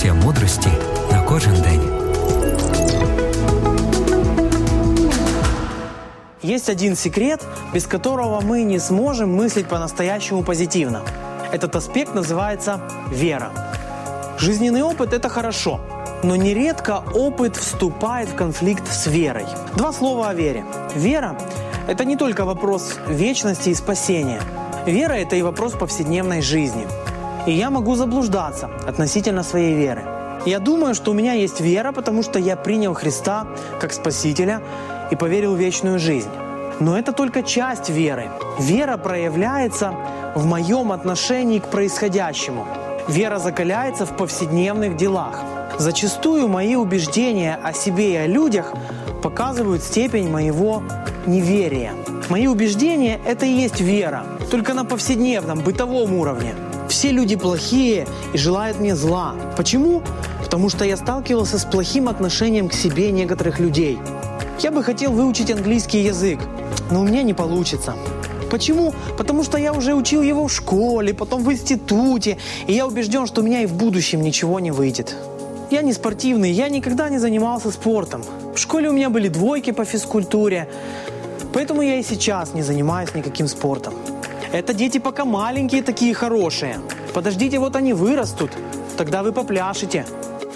порція мудрості на кожен день. Есть один секрет, без которого мы не сможем мыслить по-настоящему позитивно. Этот аспект называется вера. Жизненный опыт – это хорошо, но нередко опыт вступает в конфликт с верой. Два слова о вере. Вера – это не только вопрос вечности и спасения. Вера – это и вопрос повседневной жизни. И я могу заблуждаться относительно своей веры. Я думаю, что у меня есть вера, потому что я принял Христа как Спасителя и поверил в вечную жизнь. Но это только часть веры. Вера проявляется в моем отношении к происходящему. Вера закаляется в повседневных делах. Зачастую мои убеждения о себе и о людях показывают степень моего неверия. Мои убеждения – это и есть вера, только на повседневном, бытовом уровне. Все люди плохие и желают мне зла. Почему? Потому что я сталкивался с плохим отношением к себе некоторых людей. Я бы хотел выучить английский язык, но у меня не получится. Почему? Потому что я уже учил его в школе, потом в институте, и я убежден, что у меня и в будущем ничего не выйдет. Я не спортивный, я никогда не занимался спортом. В школе у меня были двойки по физкультуре, поэтому я и сейчас не занимаюсь никаким спортом. Это дети пока маленькие такие хорошие. Подождите, вот они вырастут, тогда вы попляшете.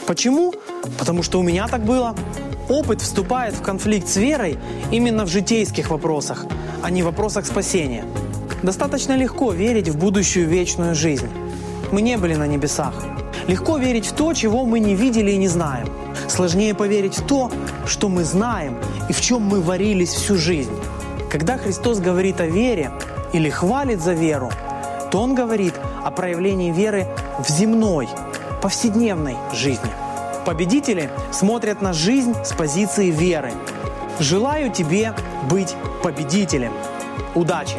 Почему? Потому что у меня так было. Опыт вступает в конфликт с верой именно в житейских вопросах, а не в вопросах спасения. Достаточно легко верить в будущую вечную жизнь. Мы не были на небесах. Легко верить в то, чего мы не видели и не знаем. Сложнее поверить в то, что мы знаем и в чем мы варились всю жизнь. Когда Христос говорит о вере или хвалит за веру, то Он говорит о проявлении веры в земной, повседневной жизни. Победители смотрят на жизнь с позиции веры. Желаю тебе быть победителем. Удачи!